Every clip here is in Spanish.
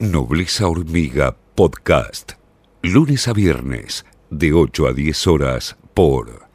Nobleza Hormiga Podcast. Lunes a viernes, de 8 a 10 horas, por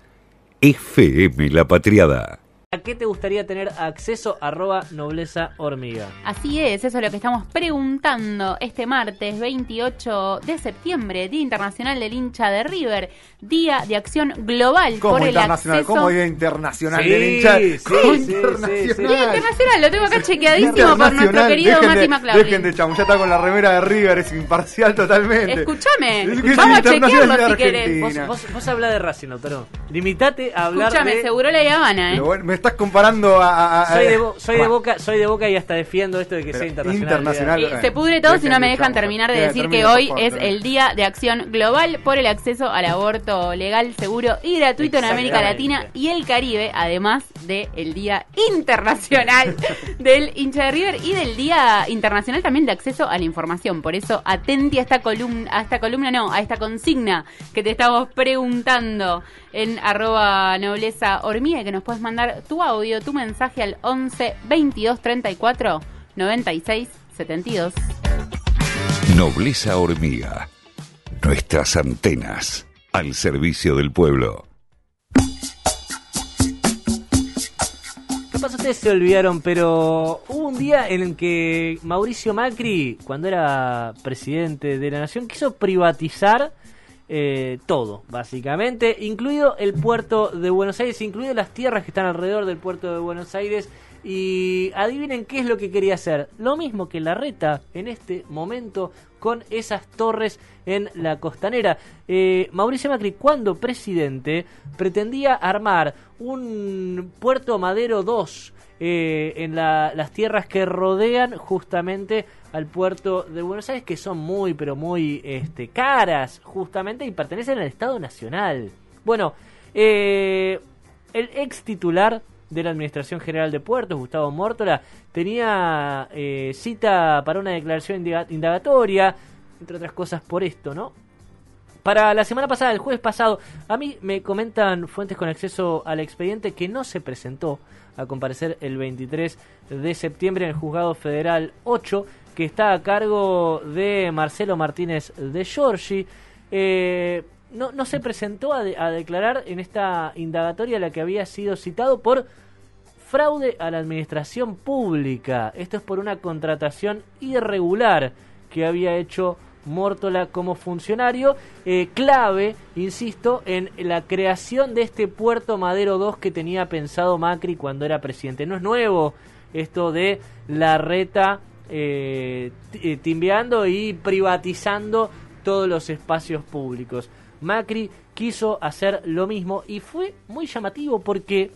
FM La Patriada. ¿A qué te gustaría tener acceso? Arroba nobleza hormiga. Así es, eso es lo que estamos preguntando este martes 28 de septiembre, Día Internacional del Hincha de River, Día de Acción Global ¿Cómo por el internacional? acceso... ¿Cómo Día Internacional Sí, del hincha? sí, ¿Cómo sí, sí, internacional? sí. Día Internacional, lo tengo acá chequeadísimo por nuestro querido dejen Mati de, McLaughlin. Dejen de chamullar, está con la remera de River, es imparcial totalmente. Escúchame, Es vamos a chequearlo si querés. Vos, vos, vos habla de Racing, Lautaro. Limitate a hablar Escúchame, de... seguro la Habana, ¿eh? Estás comparando a. a- a- Soy de, bo- soy de boca, soy de boca y hasta defiendo esto de que sea internacional. internacional. Y se pudre todo si no me dejan terminar de decir que hoy es el Día de Acción Global por el acceso al aborto legal, seguro y gratuito en América. Latina y el Caribe, además del Día Internacional del hincha de River y del Día Internacional también de acceso a la información. Por eso, atenti a esta columna, a esta columna no, a esta consigna que te estamos preguntando en arroba nobleza hormiga y que nos puedes mandar tu audio, tu mensaje al 11 22 34 96 72. Nobleza Hormiga. Nuestras antenas al servicio del pueblo. Capaz ustedes se olvidaron, pero hubo un día en el que Mauricio Macri, cuando era presidente de la nación, quiso privatizar eh, todo, básicamente, incluido el puerto de Buenos Aires, incluido las tierras que están alrededor del puerto de Buenos Aires. Y adivinen qué es lo que quería hacer. Lo mismo que la reta en este momento con esas torres en la costanera. Eh, Mauricio Macri, cuando presidente, pretendía armar un puerto Madero 2 eh, en la- las tierras que rodean justamente al puerto de Buenos Aires, que son muy, pero muy este, caras, justamente, y pertenecen al Estado Nacional. Bueno, eh, el ex titular de la Administración General de Puertos, Gustavo Mórtola, tenía eh, cita para una declaración indagatoria, entre otras cosas por esto, ¿no? Para la semana pasada, el jueves pasado, a mí me comentan fuentes con acceso al expediente que no se presentó a comparecer el 23 de septiembre en el Juzgado Federal 8, que está a cargo de Marcelo Martínez de Giorgi. Eh, no, no se presentó a, de- a declarar en esta indagatoria la que había sido citado por fraude a la administración pública. Esto es por una contratación irregular que había hecho Mórtola como funcionario, eh, clave, insisto, en la creación de este puerto Madero 2 que tenía pensado Macri cuando era presidente. No es nuevo esto de la reta eh, eh, timbeando y privatizando todos los espacios públicos. Macri quiso hacer lo mismo y fue muy llamativo porque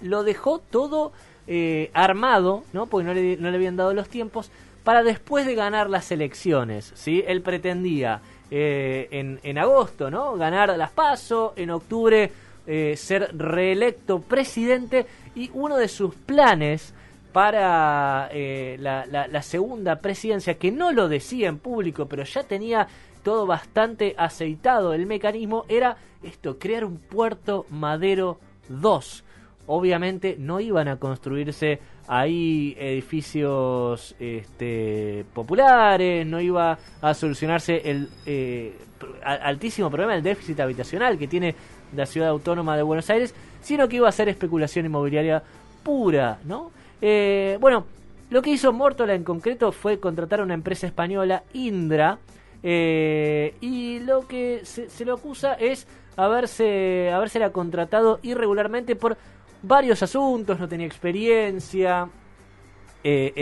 lo dejó todo eh, armado, ¿no? Porque no le habían dado los tiempos, para después de ganar las elecciones, ¿sí? Él pretendía eh, en, en agosto, ¿no? Ganar las PASO, en octubre eh, ser reelecto presidente y uno de sus planes para eh, la, la- la segunda presidencia, que no lo decía en público, pero ya tenía todo bastante aceitado el mecanismo, era esto, crear un puerto Madero 2 obviamente no iban a construirse ahí edificios este, populares, no iba a solucionarse el eh, altísimo problema del déficit habitacional que tiene la ciudad autónoma de Buenos Aires, sino que iba a ser especulación inmobiliaria pura, ¿no? Eh, bueno, lo que hizo Mórtola en concreto fue contratar a una empresa española, Indra, eh, y lo que se, le acusa es haberse, habérsela contratado irregularmente por varios asuntos, no tenía experiencia eh,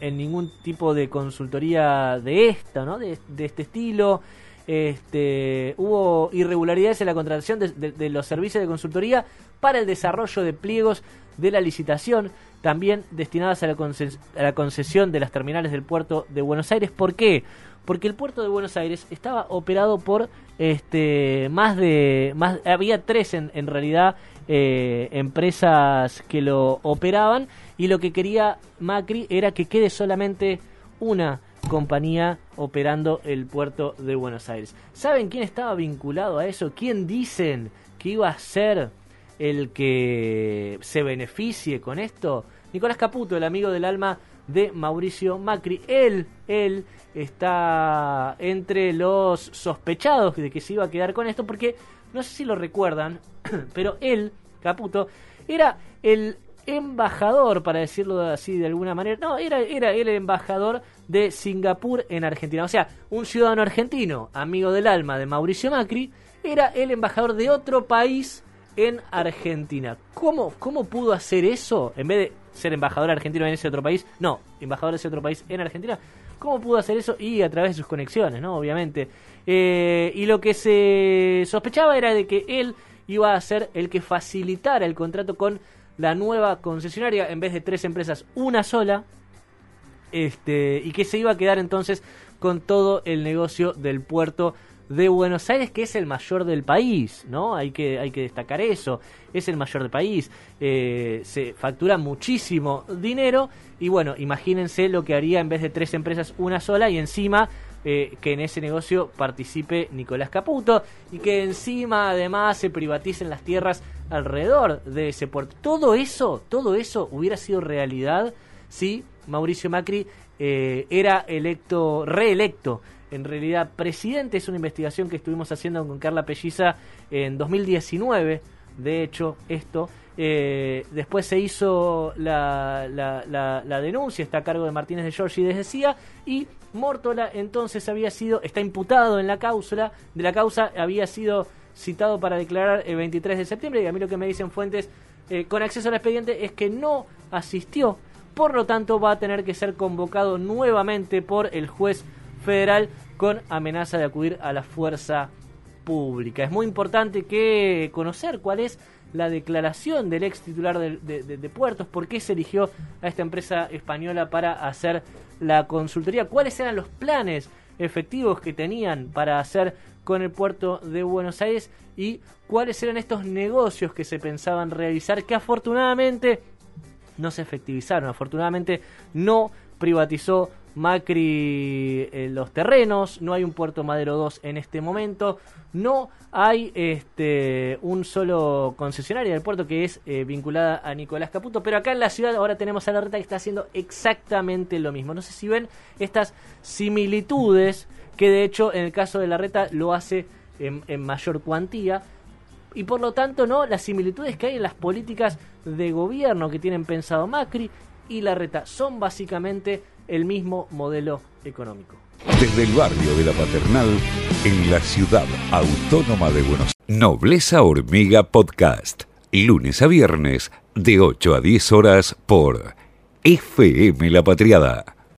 en, ningún tipo de consultoría de esta, ¿no? De, este estilo. Este, hubo irregularidades en la contratación de, los servicios de consultoría para el desarrollo de pliegos de la licitación, también destinadas a la, a la concesión de las terminales del puerto de Buenos Aires. ¿Por qué? Porque el puerto de Buenos Aires estaba operado por este más de más había tres en, en realidad eh, empresas que lo operaban y lo que quería Macri era que quede solamente una compañía operando el puerto de Buenos Aires. ¿Saben quién estaba vinculado a eso? ¿Quién dicen que iba a ser el que se beneficie con esto? Nicolás Caputo, el amigo del alma de Mauricio Macri. Él, él está entre los sospechados de que se iba a quedar con esto porque no sé si lo recuerdan, pero él, Caputo, era el embajador, para decirlo así de alguna manera, no, era, era el embajador de Singapur en Argentina. O sea, un ciudadano argentino, amigo del alma de Mauricio Macri, era el embajador de otro país en Argentina. ¿Cómo, cómo pudo hacer eso? En vez de ser embajador argentino en ese otro país, no, embajador de ese otro país en Argentina. ¿Cómo pudo hacer eso? Y a través de sus conexiones, ¿no? Obviamente. Eh, y lo que se sospechaba era de que él iba a ser el que facilitara el contrato con la nueva concesionaria, en vez de tres empresas, una sola, este, y que se iba a quedar entonces con todo el negocio del puerto de Buenos Aires, que es el mayor del país, ¿no? Hay que, hay que destacar eso, es el mayor del país, eh, se factura muchísimo dinero y bueno, imagínense lo que haría en vez de tres empresas, una sola y encima eh, que en ese negocio participe Nicolás Caputo y que encima además se privaticen las tierras alrededor de ese puerto. Todo eso, todo eso hubiera sido realidad si Mauricio Macri eh, era electo, reelecto en realidad presidente. Es una investigación que estuvimos haciendo con Carla Pelliza en 2019. De hecho, esto. Eh, después se hizo la, la, denuncia, está a cargo de Martínez de Giorgi desde CIA, y Mórtola entonces había sido, está imputado en la causa, de la causa, había sido citado para declarar el 23 de septiembre, y a mí lo que me dicen fuentes eh, con acceso al expediente es que no asistió, por lo tanto va a tener que ser convocado nuevamente por el juez federal con amenaza de acudir a la fuerza pública. Es muy importante que conocer cuál es la declaración del ex titular de, Puertos, por qué se eligió a esta empresa española para hacer la consultoría, cuáles eran los planes efectivos que tenían para hacer con el puerto de Buenos Aires y cuáles eran estos negocios que se pensaban realizar que afortunadamente no se efectivizaron, afortunadamente no privatizó Macri eh, los terrenos, no hay un Puerto Madero 2 en este momento, no hay este un solo concesionario del puerto que es eh, vinculada a Nicolás Caputo, pero acá en la ciudad ahora tenemos a la reta que está haciendo exactamente lo mismo. No sé si ven estas similitudes que de hecho en el caso de la reta lo hace en, en mayor cuantía y por lo tanto no las similitudes que hay en las políticas de gobierno que tienen pensado Macri y la reta son básicamente el mismo modelo económico. Desde el barrio de la Paternal, en la ciudad autónoma de Buenos Aires. Nobleza Hormiga Podcast. Lunes a viernes, de 8 a 10 horas por FM La Patriada